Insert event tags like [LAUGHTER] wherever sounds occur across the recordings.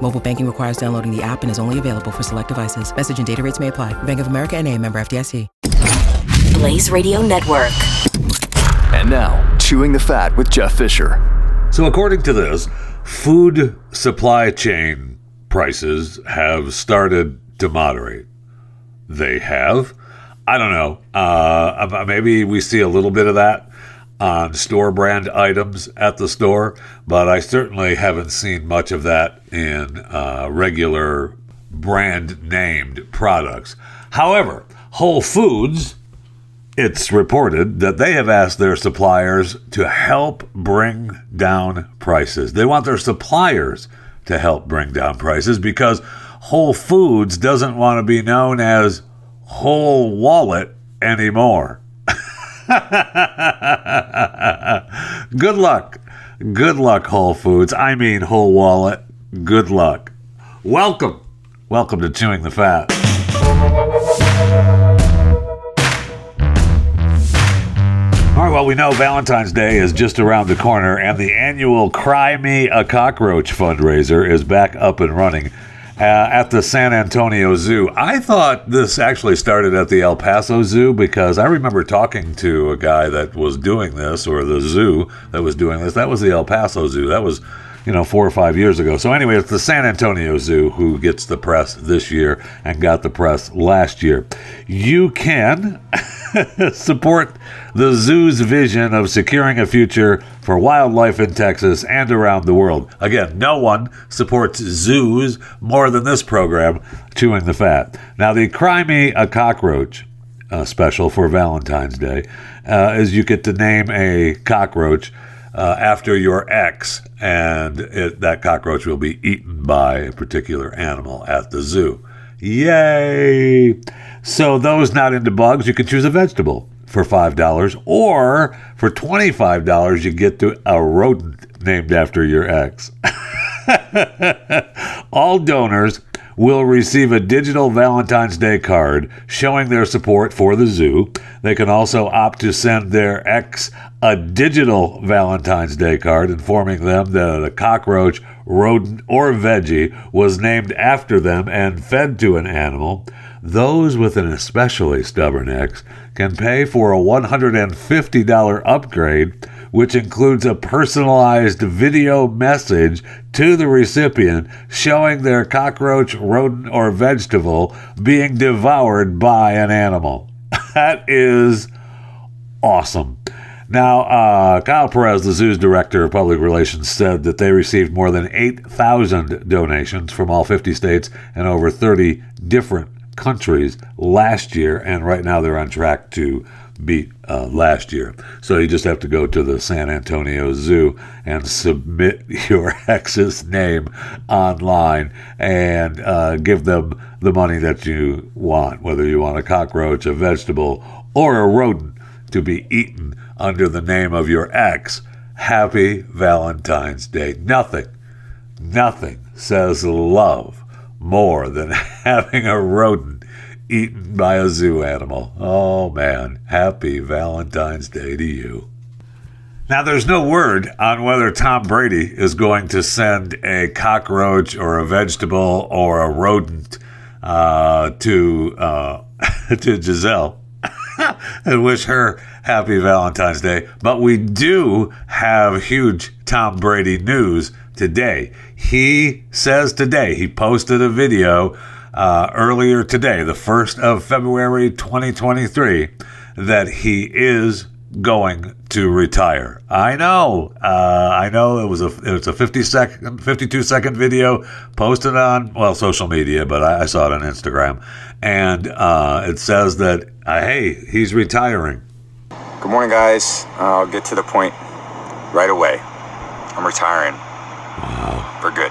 Mobile banking requires downloading the app and is only available for select devices. Message and data rates may apply. Bank of America and a member FDIC. Blaze Radio Network. And now, Chewing the Fat with Jeff Fisher. So, according to this, food supply chain prices have started to moderate. They have. I don't know. Uh, maybe we see a little bit of that on store brand items at the store, but I certainly haven't seen much of that in uh, regular brand named products. However, Whole Foods, it's reported that they have asked their suppliers to help bring down prices. They want their suppliers to help bring down prices because Whole Foods doesn't want to be known as Whole Wallet anymore. [LAUGHS] Good luck. Good luck, Whole Foods. I mean, Whole Wallet. Good luck. Welcome. Welcome to Chewing the Fat. All right, well, we know Valentine's Day is just around the corner, and the annual Cry Me a Cockroach fundraiser is back up and running uh, at the San Antonio Zoo. I thought this actually started at the El Paso Zoo because I remember talking to a guy that was doing this, or the zoo that was doing this. That was the El Paso Zoo. That was, you know, four or five years ago. So, anyway, it's the San Antonio Zoo who gets the press this year and got the press last year. You can [LAUGHS] support the zoo's vision of securing a future for wildlife in Texas and around the world. Again, no one supports zoos more than this program, Chewing the Fat. Now, the Cry Me a Cockroach uh, special for Valentine's Day uh, is you get to name a cockroach. Uh, after your ex, and it, that cockroach will be eaten by a particular animal at the zoo. Yay! So, those not into bugs, you can choose a vegetable for $5, or for $25, you get to a rodent named after your ex. [LAUGHS] All donors will receive a digital Valentine's Day card showing their support for the zoo. They can also opt to send their ex a digital Valentine's Day card informing them that a cockroach, rodent, or veggie was named after them and fed to an animal. Those with an especially stubborn ex can pay for a $150 upgrade, which includes a personalized video message to the recipient showing their cockroach, rodent, or vegetable being devoured by an animal. [LAUGHS] that is awesome. Now, uh, Kyle Perez, the zoo's director of public relations, said that they received more than 8,000 donations from all 50 states and over 30 different countries last year, and right now they're on track to beat uh, last year. So you just have to go to the San Antonio Zoo and submit [LAUGHS] your ex's name online and uh, give them the money that you want, whether you want a cockroach, a vegetable, or a rodent to be eaten under the name of your ex. Happy Valentine's Day. Nothing, nothing says love more than [LAUGHS] having a rodent eaten by a zoo animal. Oh man, happy Valentine's Day to you. Now, there's no word on whether Tom Brady is going to send a cockroach or a vegetable or a rodent uh, to uh, [LAUGHS] to Gisele [LAUGHS] and wish her happy Valentine's Day. But we do have huge Tom Brady news today. He says today, he posted a video uh, earlier today, the 1st of February 2023, that he is going to retire. I know, uh, I know it was a it was a 50 second, 52 second video posted on well social media, but I, I saw it on Instagram, and uh, it says that uh, hey, he's retiring. Good morning, guys. I'll get to the point right away. I'm retiring. Wow. For good.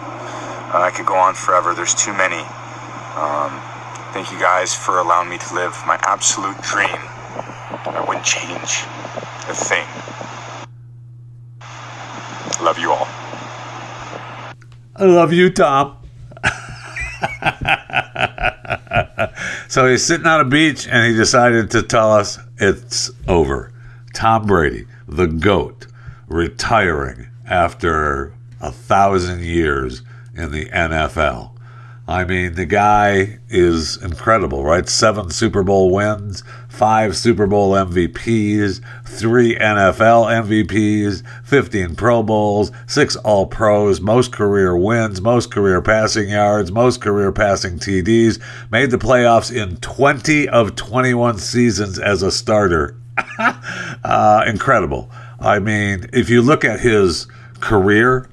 Uh, I could go on forever. There's too many. Um, thank you guys for allowing me to live my absolute dream. I wouldn't change a thing. Love you all. I love you, Tom. [LAUGHS] so he's sitting on a beach and he decided to tell us it's over. Tom Brady, the GOAT, retiring after a thousand years in the NFL. I mean, the guy is incredible, right? Seven Super Bowl wins, five Super Bowl MVPs, three NFL MVPs, 15 Pro Bowls, six All Pros, most career wins, most career passing yards, most career passing TDs, made the playoffs in 20 of 21 seasons as a starter. [LAUGHS] uh, incredible. I mean, if you look at his career,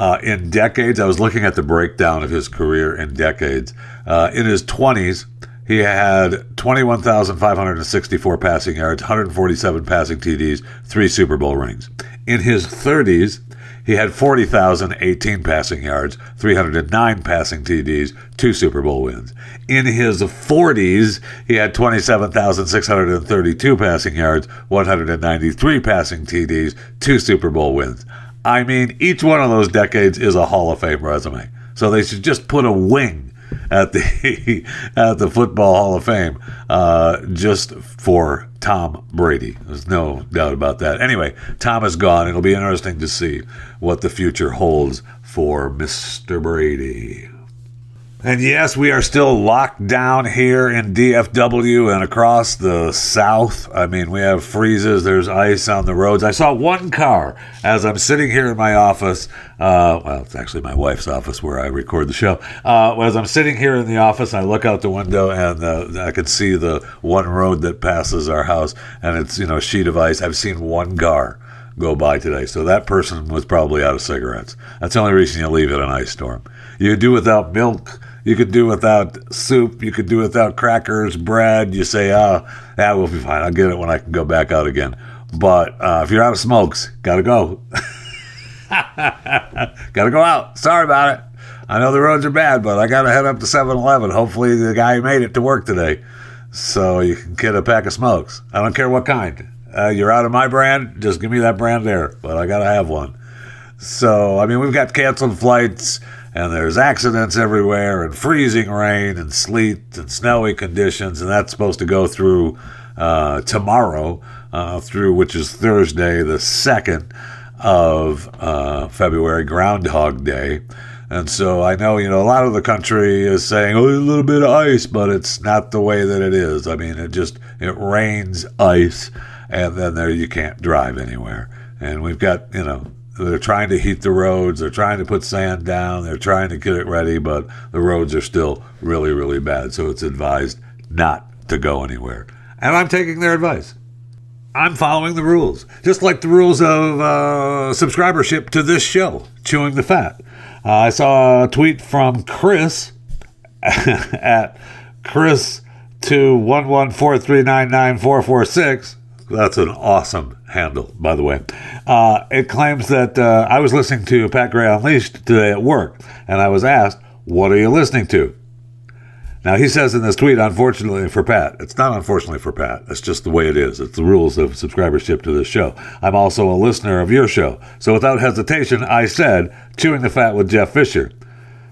uh, in decades. I was looking at the breakdown of his career in decades. Uh, in his 20s, he had 21,564 passing yards, 147 passing TDs, three Super Bowl rings. In his 30s, he had 40,018 passing yards, 309 passing TDs, two Super Bowl wins. In his 40s, he had 27,632 passing yards, 193 passing TDs, two Super Bowl wins. I mean, each one of those decades is a Hall of Fame resume. So they should just put a wing at the [LAUGHS] at the Football Hall of Fame uh, just for Tom Brady. There's no doubt about that. Anyway, Tom is gone. It'll be interesting to see what the future holds for Mr. Brady. And yes, we are still locked down here in DFW and across the south. I mean, we have freezes, there's ice on the roads. I saw one car as I'm sitting here in my office. Uh, well, it's actually my wife's office where I record the show. Uh, as I'm sitting here in the office, I look out the window and uh, I can see the one road that passes our house, and it's, you know, a sheet of ice. I've seen one car go by today. So that person was probably out of cigarettes. That's the only reason you leave it an ice storm. You do without milk. You could do without soup. You could do without crackers, bread. You say, oh, that will be fine. I'll get it when I can go back out again. But uh, if you're out of smokes, gotta go. [LAUGHS] gotta go out. Sorry about it. I know the roads are bad, but I gotta head up to 7 Eleven. Hopefully, the guy made it to work today. So you can get a pack of smokes. I don't care what kind. Uh, you're out of my brand, just give me that brand there. But I gotta have one. So, I mean, we've got canceled flights, and there's accidents everywhere, and freezing rain, and sleet, and snowy conditions, and that's supposed to go through uh, tomorrow, uh, through which is Thursday, the 2nd of uh, February, Groundhog Day. And so I know, you know, a lot of the country is saying, oh, a little bit of ice, but it's not the way that it is. I mean, it just, it rains ice, and then there you can't drive anywhere. And we've got, you know, they're trying to heat the roads. They're trying to put sand down. They're trying to get it ready, but the roads are still really, really bad. So it's advised not to go anywhere. And I'm taking their advice. I'm following the rules, just like the rules of uh, subscribership to this show, Chewing the Fat. Uh, I saw a tweet from Chris [LAUGHS] at Chris to one one four three nine nine four four six. That's an awesome handle, by the way. Uh, it claims that uh, I was listening to Pat Gray Unleashed today at work, and I was asked, What are you listening to? Now, he says in this tweet, unfortunately for Pat, it's not unfortunately for Pat. It's just the way it is. It's the rules of subscribership to this show. I'm also a listener of your show. So without hesitation, I said, Chewing the Fat with Jeff Fisher.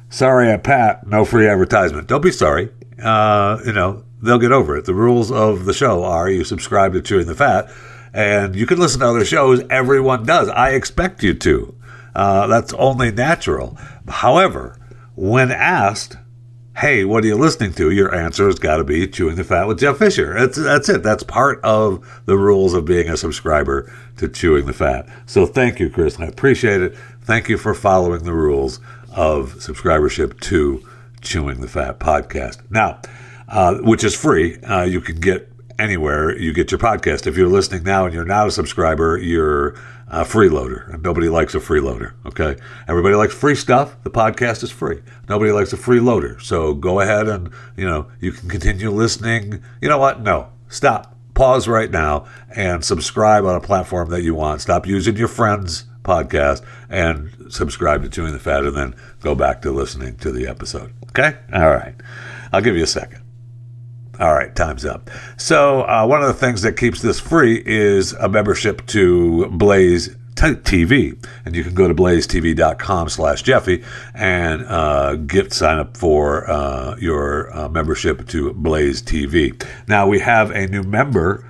Sorry at Pat, no free advertisement. Don't be sorry. Uh, you know, they'll get over it. The rules of the show are you subscribe to Chewing the Fat, and you can listen to other shows. Everyone does. I expect you to. Uh, that's only natural. However, when asked, hey, what are you listening to? Your answer has got to be Chewing the Fat with Jeff Fisher. That's, that's it. That's part of the rules of being a subscriber to Chewing the Fat. So thank you, Chris. I appreciate it. Thank you for following the rules of subscribership to Chewing the Fat podcast. Now, uh, which is free. Uh, you can get anywhere you get your podcast. If you're listening now and you're not a subscriber, you're a freeloader. And nobody likes a freeloader. Okay. Everybody likes free stuff. The podcast is free. Nobody likes a freeloader. So go ahead and, you know, you can continue listening. You know what? No. Stop. Pause right now and subscribe on a platform that you want. Stop using your friends' podcast and subscribe to Chewing the Fat and then go back to listening to the episode. Okay? All right. I'll give you a second. All right, time's up. So, uh, one of the things that keeps this free is a membership to Blaze TV. And you can go to blazetv.com slash Jeffy and uh, get sign up for uh, your uh, membership to Blaze TV. Now, we have a new member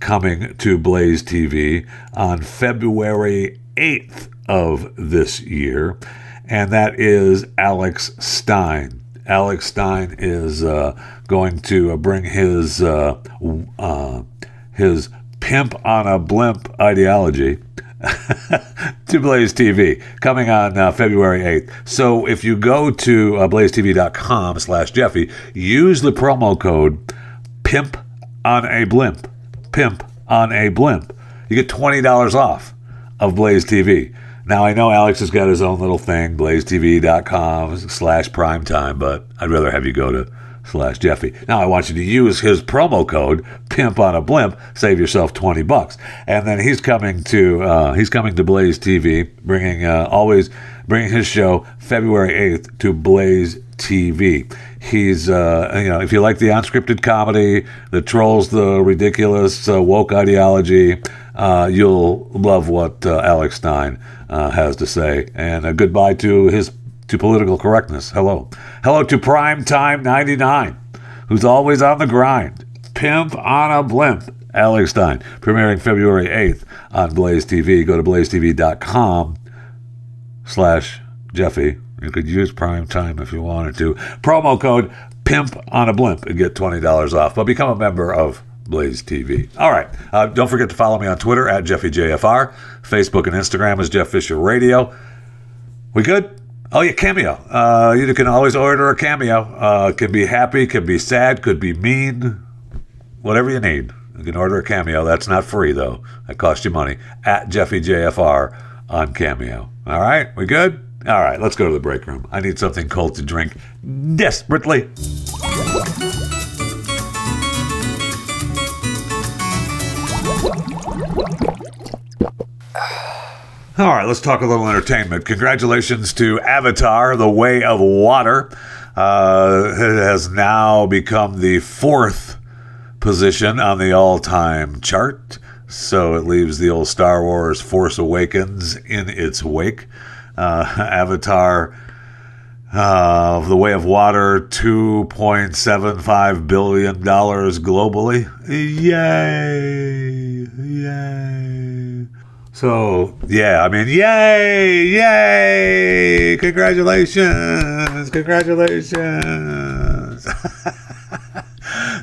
coming to Blaze TV on February 8th of this year, and that is Alex Stein. Alex Stein is uh, going to uh, bring his uh, uh, his pimp on a blimp ideology [LAUGHS] to Blaze TV, coming on uh, February 8th. So if you go to uh, blazetv.com slash Jeffy, use the promo code PIMP on a blimp. Pimp on a blimp. You get $20 off of Blaze TV. Now, I know Alex has got his own little thing, blazetv.com slash primetime, but I'd rather have you go to slash Jeffy. Now, I want you to use his promo code, pimp on a blimp, save yourself 20 bucks. And then he's coming to, uh, he's coming to Blaze TV, bringing, uh, always bringing his show February 8th to Blaze TV. He's, uh, you know, if you like the unscripted comedy, the trolls, the ridiculous uh, woke ideology, uh, you'll love what uh, Alex Stein has to say. And goodbye to his to political correctness. Hello, hello to Prime Time ninety nine, who's always on the grind. Pimp on a blimp. Alex Stein, premiering February 8th on Blaze TV. Go to blazetv.com slash Jeffy. You could use prime time if you wanted to. Promo code PIMP on a blimp and get $20 off. But become a member of Blaze TV. All right. Uh, don't forget to follow me on Twitter at JeffyJFR. Facebook and Instagram is Jeff Fisher Radio. We good? Oh, yeah, Cameo. Uh, you can always order a Cameo. Uh, can be happy, can be sad, could be mean, whatever you need. You can order a Cameo. That's not free, though. That costs you money. At Jeffy JFR on Cameo. All right, we good? All right, let's go to the break room. I need something cold to drink desperately. All right, let's talk a little entertainment. Congratulations to Avatar: The Way of Water. Uh, it has now become the fourth position on the all-time chart. So it leaves the old Star Wars Force Awakens in its wake. Uh, [LAUGHS] Avatar uh, The Way of Water, $2.75 billion globally. Yay! Yay! So, yeah, I mean, yay! Yay! Congratulations! Congratulations!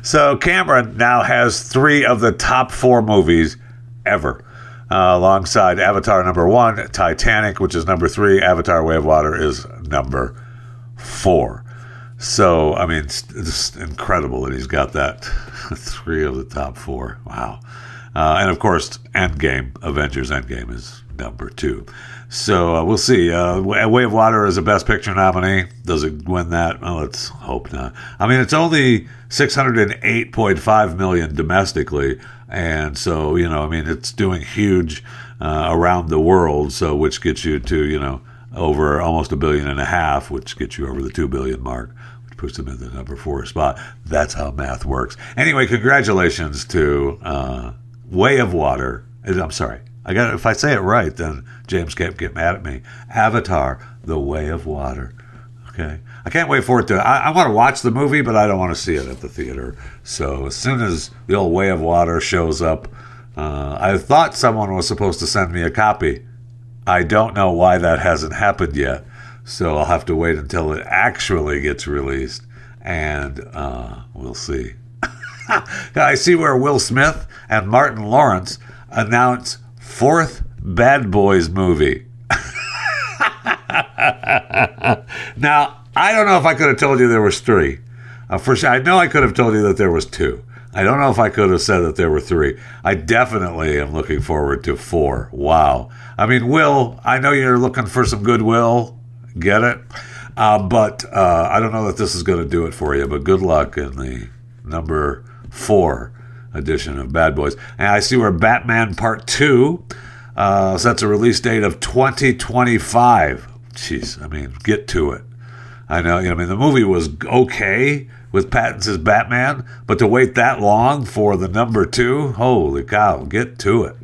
[LAUGHS] so, Cameron now has three of the top four movies ever. Uh, alongside Avatar number one, Titanic, which is number three, Avatar Way of Water is number four. So, I mean, it's, it's incredible that he's got that [LAUGHS] three of the top four. Wow. Uh, and of course, Endgame, Avengers Endgame is number two. So uh, we'll see. Uh, Way of Water is a Best Picture nominee. Does it win that? Well, let's hope not. I mean, it's only 608.5 million domestically, and so you know, I mean, it's doing huge uh, around the world. So which gets you to you know over almost a billion and a half, which gets you over the two billion mark which puts them in the number four spot. That's how math works. Anyway, congratulations to uh, Way of Water. I'm sorry. I got if I say it right, then James can't get mad at me. Avatar: The Way of Water. Okay, I can't wait for it to. I, I want to watch the movie, but I don't want to see it at the theater. So as soon as the old Way of Water shows up, uh, I thought someone was supposed to send me a copy. I don't know why that hasn't happened yet. So I'll have to wait until it actually gets released, and uh, we'll see. [LAUGHS] I see where Will Smith and Martin Lawrence announce fourth Bad Boys movie. [LAUGHS] now, I don't know if I could have told you there was three. Uh, for sure, I know I could have told you that there was two. I don't know if I could have said that there were three. I definitely am looking forward to four. Wow. I mean, Will, I know you're looking for some goodwill. Get it? Uh, but uh, I don't know that this is going to do it for you. But good luck in the number four edition of Bad Boys. And I see where Batman Part 2 uh, sets a release date of 2025. Jeez, I mean, get to it. I know, I mean, the movie was okay with Pattinson's Batman, but to wait that long for the number two, holy cow, get to it.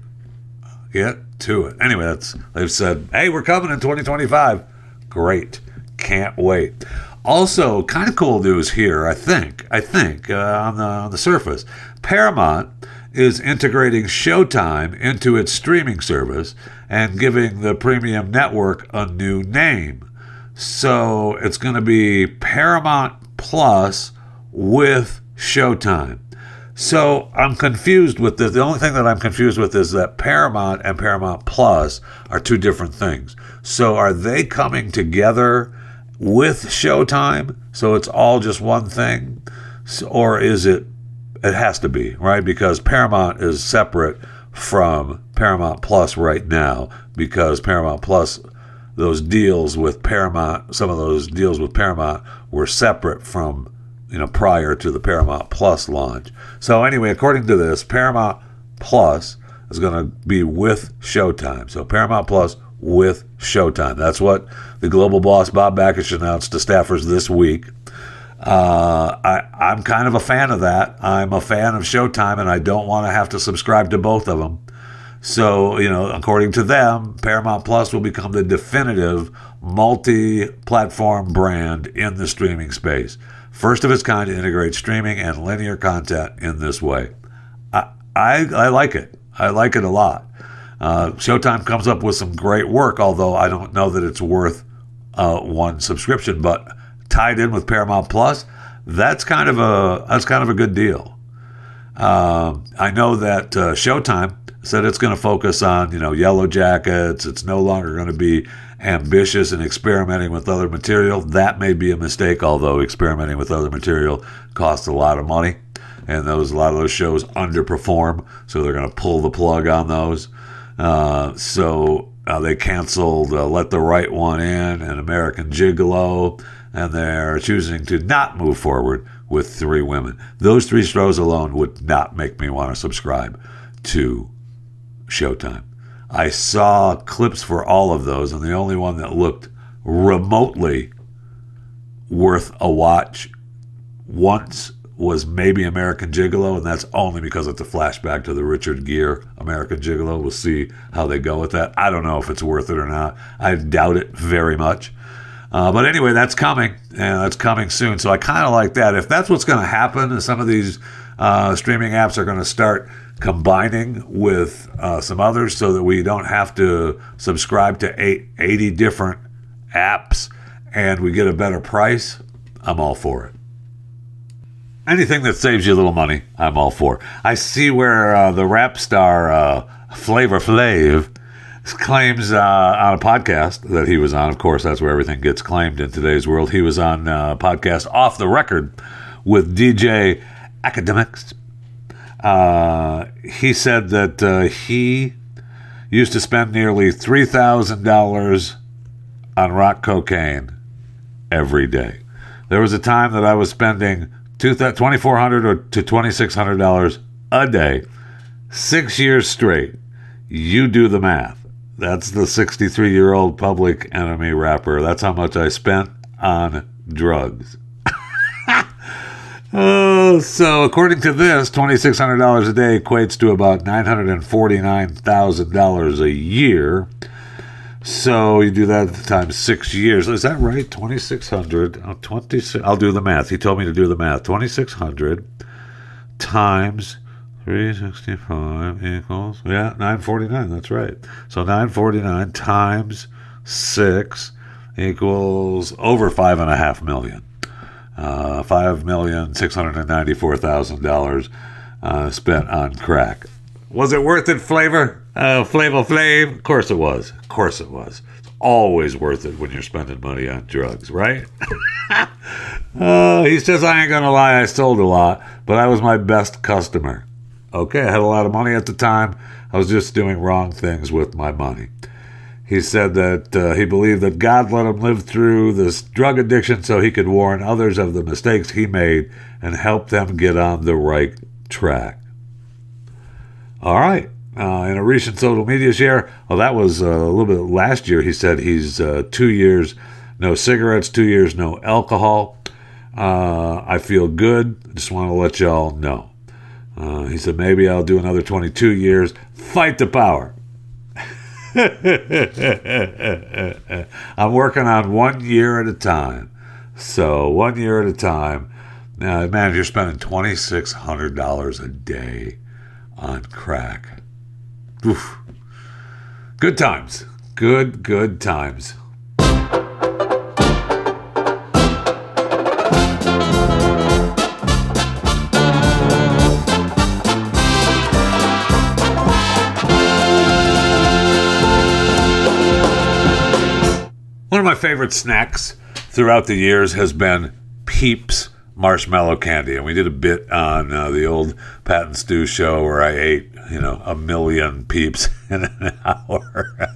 Get to it. Anyway, that's they've said, hey, we're coming in 2025. Great. Can't wait. Also, kind of cool news here, I think. I think uh, on the on the surface, Paramount is integrating Showtime into its streaming service and giving the premium network a new name. So it's going to be Paramount Plus with Showtime. So I'm confused with this. The only thing that I'm confused with is that Paramount and Paramount Plus are two different things. So are they coming together with Showtime? So it's all just one thing? Or is it, it has to be, right? Because Paramount is separate from Paramount Plus right now because Paramount Plus, those deals with Paramount, some of those deals with Paramount were separate from you know, prior to the Paramount Plus launch. So anyway, according to this, Paramount Plus is going to be with Showtime. So Paramount Plus with Showtime. That's what the global boss Bob Bakish announced to staffers this week. Uh, I, I'm kind of a fan of that. I'm a fan of Showtime, and I don't want to have to subscribe to both of them. So, you know, according to them, Paramount Plus will become the definitive multi platform brand in the streaming space. First of its kind to integrate streaming and linear content in this way. I, I, I like it. I like it a lot. Uh, Showtime comes up with some great work, although I don't know that it's worth uh, one subscription. But tied in with Paramount Plus, that's kind of a that's kind of a good deal. Uh, I know that uh, Showtime said it's going to focus on you know Yellow Jackets. It's no longer going to be ambitious and experimenting with other material. That may be a mistake, although experimenting with other material costs a lot of money, and those a lot of those shows underperform, so they're going to pull the plug on those. Uh, so uh, they canceled uh, Let the Right One In and American Gigolo, and they're choosing to not move forward with Three Women. Those three shows alone would not make me want to subscribe to Showtime. I saw clips for all of those, and the only one that looked remotely worth a watch once was maybe American Gigolo, and that's only because it's a flashback to the Richard Gere American Gigolo. We'll see how they go with that. I don't know if it's worth it or not. I doubt it very much. Uh, but anyway, that's coming, and that's coming soon. So I kind of like that. If that's what's going to happen, some of these uh, streaming apps are going to start combining with uh, some others so that we don't have to subscribe to eight, 80 different apps and we get a better price, I'm all for it. Anything that saves you a little money, I'm all for. I see where uh, the rap star uh, Flavor Flav claims uh, on a podcast that he was on. Of course, that's where everything gets claimed in today's world. He was on a podcast Off the Record with DJ Akademiks. uh, he said that uh, he used to spend nearly $3,000 on rock cocaine every day. There was a time that I was spending 2,400 or to $2,600 a day, six years straight. You do the math. That's the 63 year old public enemy rapper. That's how much I spent on drugs. [LAUGHS] Oh, so according to this, $2,600 a day equates to about $949,000 a year. So you do that times six years. Is that right? 2,600. Oh, 26. I'll do the math. He told me to do the math. 2,600 times 365 equals, yeah, 949. That's right. So 949 times six equals over five and a half million uh, $5,694,000 uh, spent on crack. Was it worth it, Flavor? Flavor Flav? Of course it was. Of course it was. It's always worth it when you're spending money on drugs, right? uh, [LAUGHS] he says, I ain't gonna lie, I sold a lot, but I was my best customer. Okay, I had a lot of money at the time. I was just doing wrong things with my money. He said that uh, he believed that God let him live through this drug addiction so he could warn others of the mistakes he made and help them get on the right track. All right. Uh, in a recent social media share, well, that was uh, a little bit last year. He said he's uh, two years no cigarettes, two years no alcohol. Uh, I feel good. Just want to let y'all know. Uh, he said maybe I'll do another 22 years. Fight the power. [LAUGHS] I'm working on one year at a time. So one year at a time. Now, man, you're spending twenty six hundred dollars a day on crack, oof. good times. Good, good times. One of my favorite snacks throughout the years has been Peeps marshmallow candy, and we did a bit on uh, the old Pat and Stu show where I ate, you know, a million Peeps [LAUGHS] in an hour. [LAUGHS]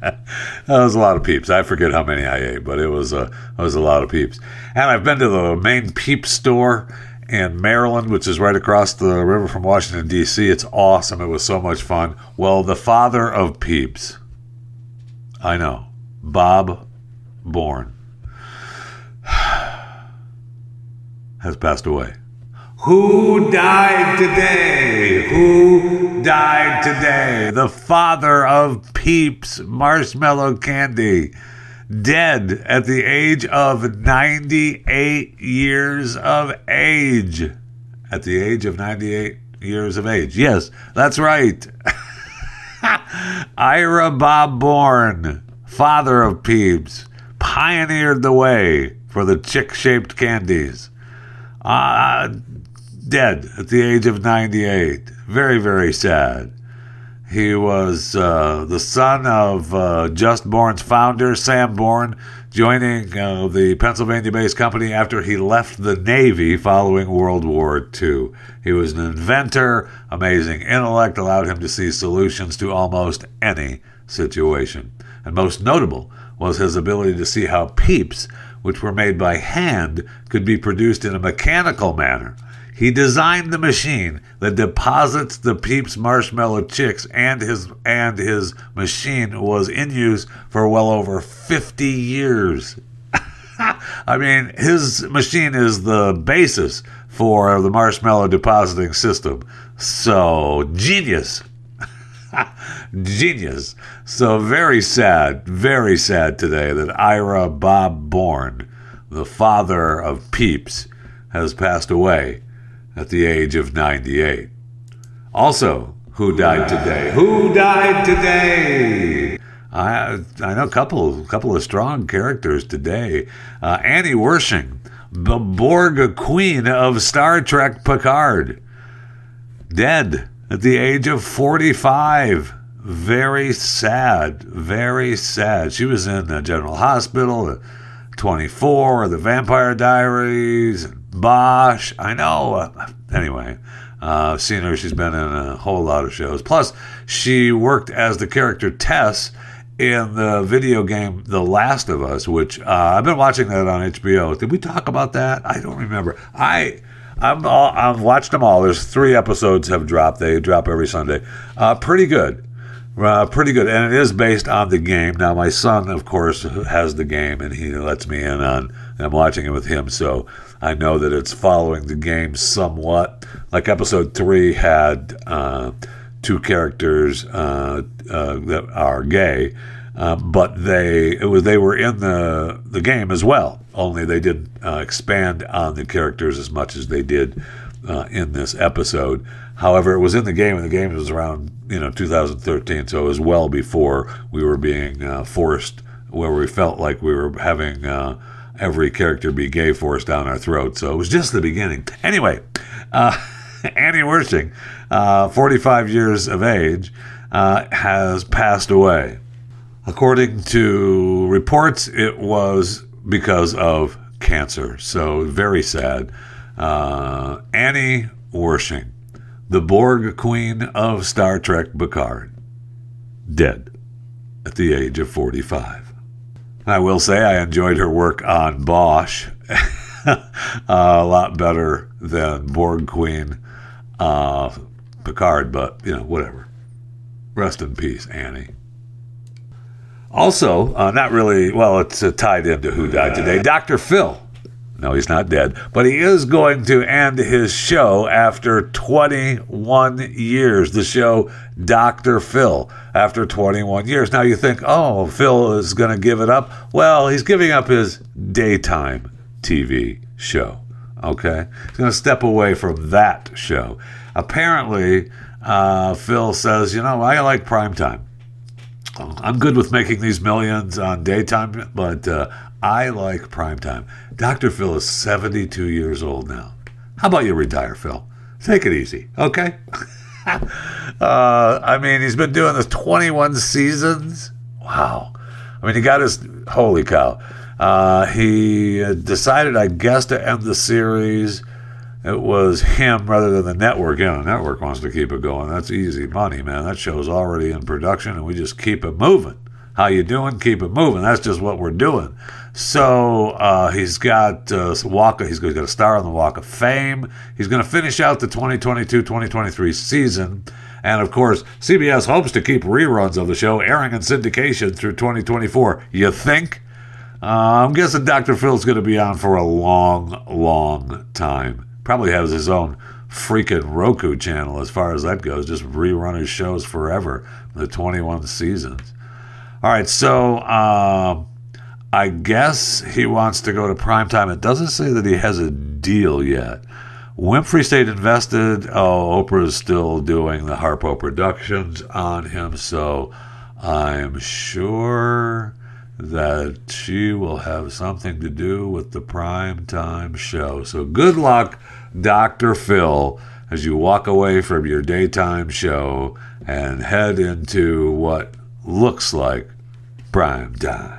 that was a lot of Peeps. I forget how many I ate, but it was a it was a lot of Peeps. And I've been to the main Peep store in Maryland, which is right across the river from Washington D.C. It's awesome. It was so much fun. Well, the father of Peeps, I know, Bob Born [SIGHS] has passed away. Who died today? Who died today? The father of Peeps Marshmallow Candy, dead at the age of 98 years of age. At the age of 98 years of age. Yes, that's right. [LAUGHS] Ira Bob Born, father of Peeps, pioneered the way for the chick shaped candies. Uh, dead at the age of 98. Very, very sad. He was uh, the son of uh, Just Born's founder, Sam Born, joining uh, the Pennsylvania based company after he left the Navy following World War II. He was an inventor, amazing intellect, allowed him to see solutions to almost any situation. And most notable was his ability to see how peeps, which were made by hand, could be produced in a mechanical manner. He designed the machine that deposits the Peeps marshmallow chicks, and his and his machine was in use for well over 50 years. [LAUGHS] I mean, his machine is the basis for the marshmallow depositing system. So, genius. [LAUGHS] Genius. So very sad, very sad today that Ira Bob Born, the father of Peeps, has passed away at the age of 98. Also, who died today? Who died today? I I know a couple couple of strong characters today. Uh, Annie Wersching, the Borg Queen of Star Trek Picard, dead at the age of 45. Very sad, very sad. She was in the General Hospital, 24, The Vampire Diaries, Bosch. I know. Anyway, uh, seen her. She's been in a whole lot of shows. Plus, she worked as the character Tess in the video game The Last of Us, which uh, I've been watching that on HBO. Did we talk about that? I don't remember. I I'm all, I've watched them all. There's three episodes have dropped. They drop every Sunday. Uh, pretty good. Uh, pretty good, and it is based on the game. Now, my son, of course, has the game, and he lets me in on. I'm watching it with him, so I know that it's following the game somewhat. Like episode three had uh, two characters uh, uh that are gay, uh, but they it was they were in the the game as well. Only they didn't uh, expand on the characters as much as they did in this episode. However, it was in the game, and the game was around you know 2013, so it was well before we were being uh, forced, where we felt like we were having uh, every character be gay forced down our throat. So it was just the beginning. Anyway, uh, [LAUGHS] Annie Wersching, uh, 45 years of age, uh, has passed away. According to reports, it was because of cancer. So very sad. Uh, Annie Wersching, the Borg queen of Star Trek Picard, dead at the age of 45. I will say I enjoyed her work on Bosch [LAUGHS] uh, a lot better than Borg Queen uh, Picard, but you know, whatever. Rest in peace, Annie. Also, uh, not really, well, it's uh, tied into who died today. Dr. Phil. No, he's not dead, but he is going to end his show after 21 years. The show Dr. Phil after 21 years. Now you think, oh, Phil is going to give it up. Well, he's giving up his daytime TV show. Okay? He's going to step away from that show. Apparently, uh, Phil says, you know, I like primetime. I'm good with making these millions on daytime, but uh, I like primetime. Dr. Phil is 72 years old now. How about you retire, Phil? Take it easy, okay? [LAUGHS] uh, I mean, he's been doing this 21 seasons. Wow. I mean, he got his, holy cow. Uh, he decided, I guess, to end the series. It was him rather than the network. You know, the network wants to keep it going. That's easy money, man. That show's already in production, and we just keep it moving. How you doing? Keep it moving. That's just what we're doing. So uh, he's got uh, walk. He's got a star on the Walk of Fame. He's going to finish out the 2022-2023 season, and of course, CBS hopes to keep reruns of the show airing in syndication through 2024. You think? Uh, I'm guessing Dr. Phil's going to be on for a long, long time. Probably has his own freaking Roku channel as far as that goes. Just rerun his shows forever, the 21 seasons. All right, so uh, I guess he wants to go to primetime. It doesn't say that he has a deal yet. Winfrey stayed invested. Oh, Oprah's still doing the Harpo productions on him, so I'm sure that she will have something to do with the primetime show. So good luck, Dr. Phil, as you walk away from your daytime show and head into what looks like prime time.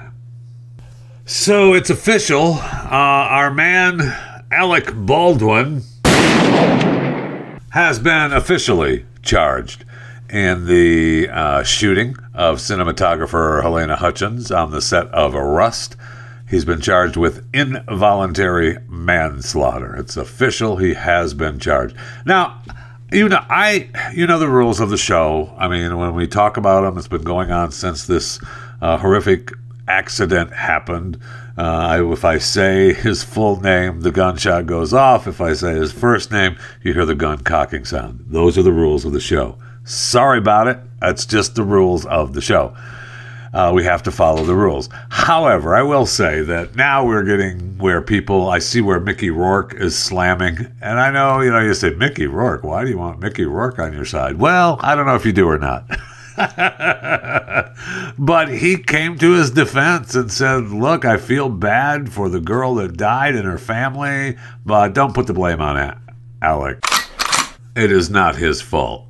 So it's official. Uh, our man, Alec Baldwin, has been officially charged in the uh, shooting of cinematographer Halyna Hutchins on the set of Rust. He's been charged with involuntary manslaughter. It's official. He has been charged. Now, you know, I you know the rules of the show. I mean, when we talk about them, it's been going on since this uh, horrific accident happened. Uh, if I say his full name, the gunshot goes off. If I say his first name, you hear the gun cocking sound. Those are the rules of the show. Sorry about it. That's just the rules of the show. Uh, we have to follow the rules. However, I will say that now we're getting where people, I see where Mickey Rourke is slamming. And I know, you know, you say, Mickey Rourke, why do you want Mickey Rourke on your side? Well, I don't know if you do or not. [LAUGHS] [LAUGHS] but he came to his defense and said, Look, I feel bad for the girl that died and her family, but don't put the blame on Alec. It is not his fault.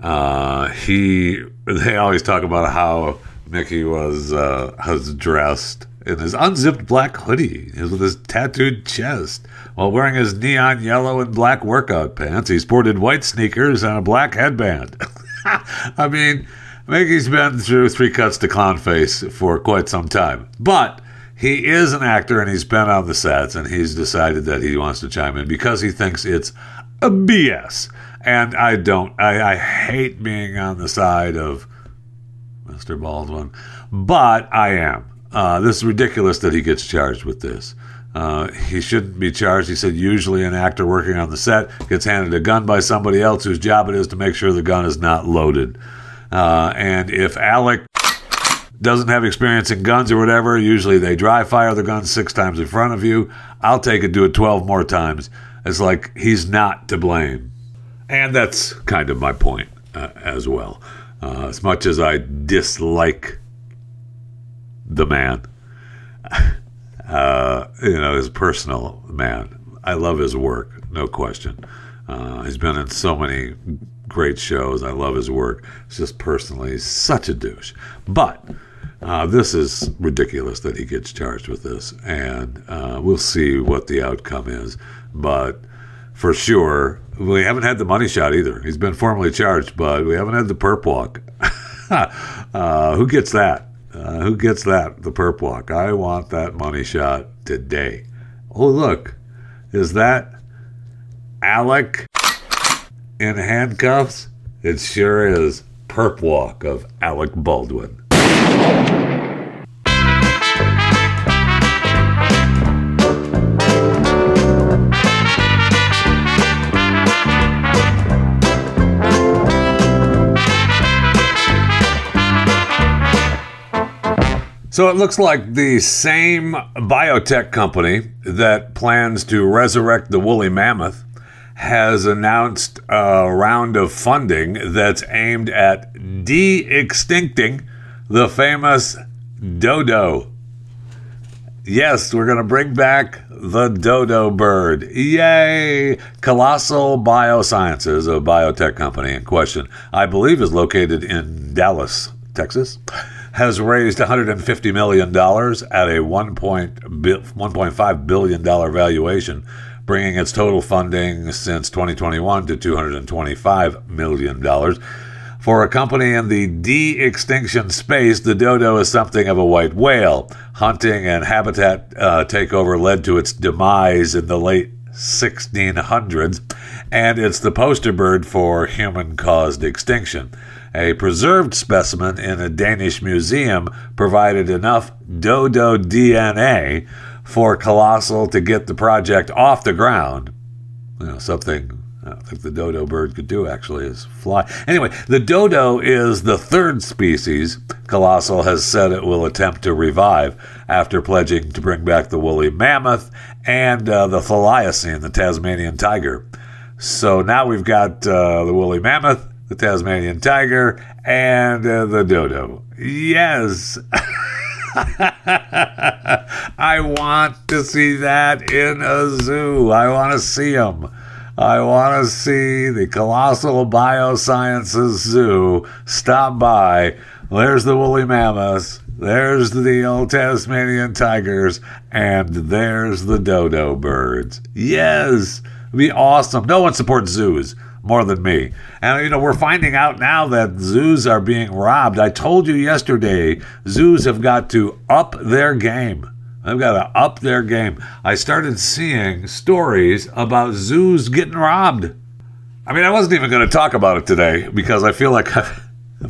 Uh, he, they always talk about how Mickey was uh, was dressed in his unzipped black hoodie, with his tattooed chest, while wearing his neon yellow and black workout pants. He sported white sneakers and a black headband. [LAUGHS] I mean, Mickey's been through three cuts to clown face for quite some time, but he is an actor and he's been on the sets and he's decided that he wants to chime in because he thinks it's a BS. And I don't. I, I hate being on the side of Mr. Baldwin, but I am. Uh, this is ridiculous that he gets charged with this. Uh, he shouldn't be charged. He said usually an actor working on the set gets handed a gun by somebody else whose job it is to make sure the gun is not loaded. Uh, and if Alec doesn't have experience in guns or whatever, usually they dry fire the gun six times in front of you. I'll take it, do it 12 more times. It's like he's not to blame. And that's kind of my point uh, as well. Uh, as much as I dislike the man, [LAUGHS] uh, you know, his personal man, I love his work, no question. Uh, he's been in so many great shows. I love his work. It's just personally such a douche. But uh, this is ridiculous that he gets charged with this, and uh, we'll see what the outcome is. But for sure, we haven't had the money shot either. He's been formally charged, but we haven't had the perp walk. [LAUGHS] uh, who gets that? Uh, who gets that? The perp walk. I want that money shot today. Oh, look. Is that Alec in handcuffs? It sure is. Perp walk of Alec Baldwin. So it looks like the same biotech company that plans to resurrect the woolly mammoth has announced a round of funding that's aimed at de extincting the famous dodo. Yes, we're going to bring back the dodo bird. Yay! Colossal Biosciences, a biotech company in question, I believe is located in Dallas, Texas has raised $150 million at a $1.5 billion valuation, bringing its total funding since 2021 to $225 million. For a company in the de extinction space, the dodo is something of a white whale. Hunting and habitat uh, takeover led to its demise in the late 1600s, and it's the poster bird for human caused extinction. A preserved specimen in a Danish museum provided enough dodo DNA for Colossal to get the project off the ground. You know, something I don't think the dodo bird could do actually is fly. Anyway, the dodo is the third species Colossal has said it will attempt to revive after pledging to bring back the woolly mammoth and uh, the thylacine, the Tasmanian tiger. So now we've got uh, the woolly mammoth, the Tasmanian tiger, and uh, the dodo. Yes. [LAUGHS] [LAUGHS] I want to see that in a zoo. I want to see them. I want to see the Colossal Biosciences Zoo stop by. There's the woolly mammoths. There's the old Tasmanian tigers. And there's the dodo birds. Yes. It'd be awesome. No one supports zoos more than me. And, you know, we're finding out now that zoos are being robbed. I told you yesterday, zoos have got to up their game. They've got to up their game. I started seeing stories about zoos getting robbed. I mean, I wasn't even going to talk about it today because I feel like [LAUGHS] I've,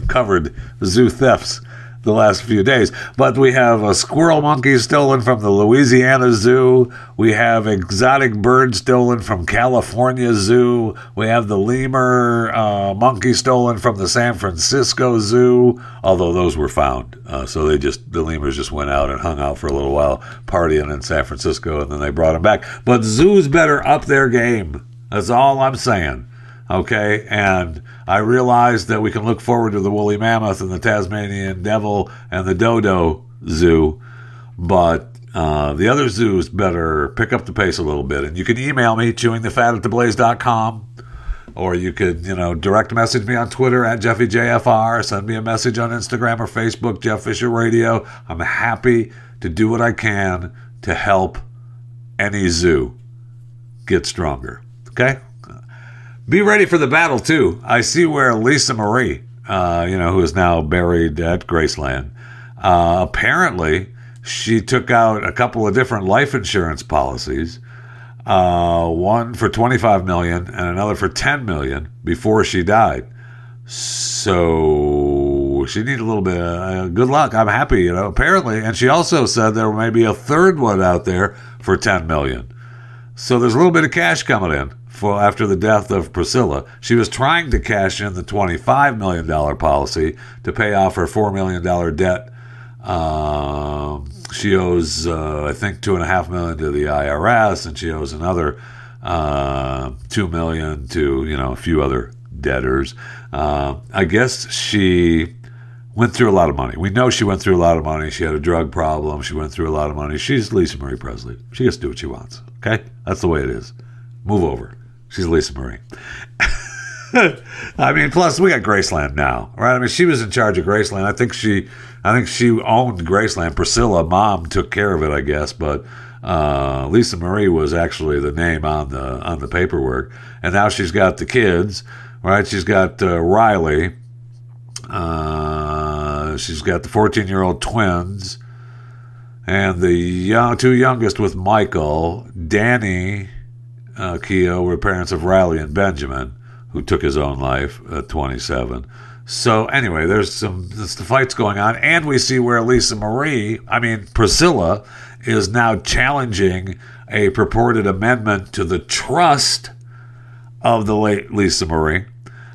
covered zoo thefts the last few days. But we have a squirrel monkey stolen from the Louisiana Zoo. We have exotic birds stolen from California Zoo. We have the lemur uh, monkey stolen from the San Francisco Zoo, although those were found. Uh, so they just, the lemurs just went out and hung out for a little while partying in San Francisco and then they brought them back. But zoos better up their game. That's all I'm saying. Okay. And, I realize that we can look forward to the woolly mammoth and the Tasmanian devil and the dodo zoo, but uh, the other zoos better pick up the pace a little bit. And you can email me, chewingthefat at theblaze.com, or you could, you know, direct message me on Twitter at JeffyJFR, send me a message on Instagram or Facebook, Jeff Fisher Radio. I'm happy to do what I can to help any zoo get stronger. Okay? Be ready for the battle too. I see where Lisa Marie, uh, you know, who is now buried at Graceland, uh, apparently she took out a couple of different life insurance policies. Uh, one for 25 million and another for 10 million before she died. So she needed a little bit of uh, good luck. I'm happy, you know, apparently. And she also said there may be a third one out there for 10 million. So there's a little bit of cash coming in for after the death of Priscilla. She was trying to cash in the $25 million policy to pay off her $4 million debt. Uh, she owes, uh, I think, 2.5 million to the IRS, and she owes another uh, two million to you know a few other debtors. Uh, I guess she went through a lot of money. We know she went through a lot of money. She had a drug problem. She went through a lot of money. She's Lisa Marie Presley. She gets to do what she wants. Okay, that's the way it is. Move over. She's Lisa Marie. [LAUGHS] I mean, plus we got Graceland now, right? I mean, she was in charge of Graceland. I think she, I think she owned Graceland. Priscilla, mom, took care of it, I guess, but uh, Lisa Marie was actually the name on the on the paperwork. And now she's got the kids, right? She's got uh, Riley. Uh, she's got the 14 year old twins, and the young, two youngest with Michael, Danny, uh, were parents of Riley and Benjamin who took his own life at 27. So anyway, there's some the fights going on, and we see where Lisa Marie, I mean Priscilla, is now challenging a purported amendment to the trust of the late Lisa Marie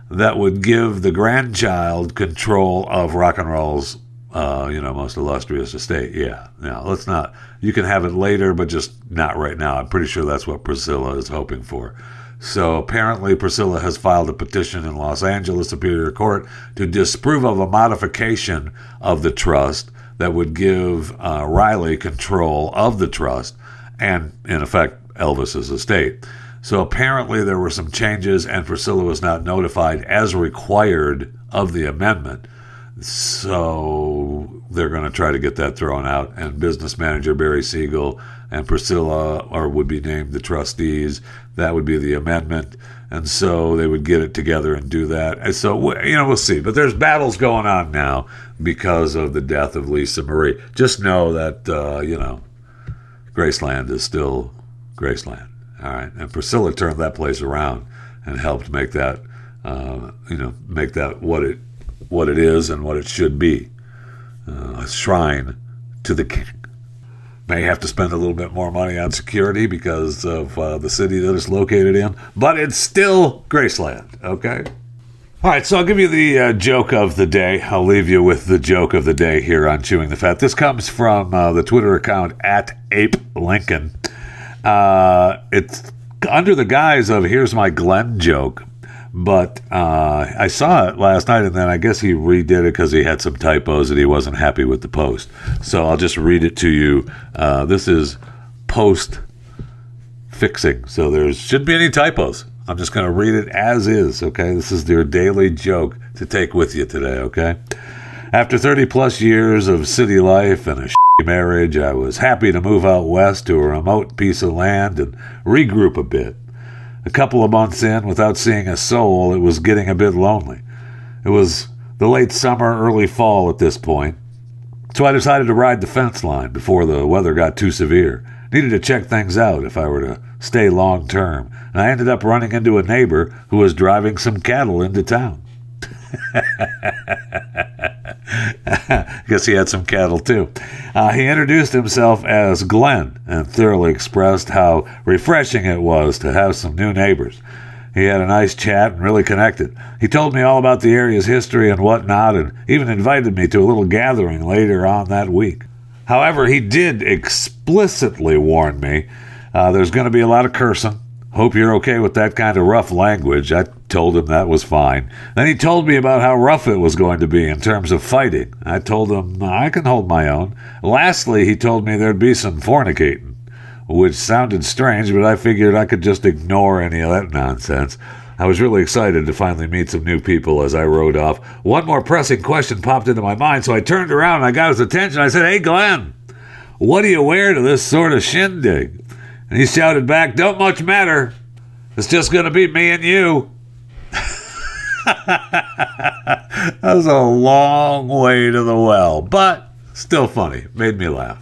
that would give the grandchild control of rock and roll's, uh, you know, most illustrious estate. Yeah, now let's not. You can have it later, but just not right now. I'm pretty sure that's what Priscilla is hoping for. So apparently, Priscilla has filed a petition in Los Angeles Superior Court to disprove of a modification of the trust that would give uh, Riley control of the trust and, in effect, Elvis's estate. So apparently, there were some changes, and Priscilla was not notified as required of the amendment. So they're going to try to get that thrown out. And business manager Barry Siegel and Priscilla or would be named the trustees. That would be the amendment. And so they would get it together and do that. And so, you know, we'll see. But there's battles going on now because of the death of Lisa Marie. Just know that, uh, you know, Graceland is still Graceland. All right. And Priscilla turned that place around and helped make that, uh, you know, make that what it, what it is and what it should be uh, a shrine to the king may have to spend a little bit more money on security because of uh, the city that it's located in, but it's still Graceland, okay? All right, so I'll give you the uh, joke of the day. I'll leave you with the joke of the day here on Chewing the Fat. This comes from uh, the Twitter account at Ape Lincoln. Uh, it's under the guise of here's my Glenn joke, but uh, I saw it last night, and then I guess he redid it because he had some typos and he wasn't happy with the post. So I'll just read it to you. Uh, this is post fixing, so there shouldn't be any typos. I'm just going to read it as is. Okay, this is your daily joke to take with you today. Okay, after 30 plus years of city life and a marriage, I was happy to move out west to a remote piece of land and regroup a bit. A couple of months in, without seeing a soul, it was getting a bit lonely. It was the late summer, early fall at this point, so I decided to ride the fence line before the weather got too severe. Needed to check things out if I were to stay long term, and I ended up running into a neighbor who was driving some cattle into town. [LAUGHS] Guess he had some cattle too. Uh, he introduced himself as Glenn and thoroughly expressed how refreshing it was to have some new neighbors. He had a nice chat and really connected. He told me all about the area's history and whatnot, and even invited me to a little gathering later on that week. However, he did explicitly warn me uh, there's going to be a lot of cursing Hope you're okay with that kind of rough language. I told him that was fine. Then he told me about how rough it was going to be in terms of fighting. I told him I can hold my own. Lastly, he told me there'd be some fornicating, which sounded strange, but I figured I could just ignore any of that nonsense. I was really excited to finally meet some new people as I rode off. One more pressing question popped into my mind, so I turned around and I got his attention. I said, Hey, Glenn, what do you wear to this sort of shindig? And he shouted back, Don't much matter. It's just going to be me and you. [LAUGHS] that was a long way to the well, but still funny. Made me laugh.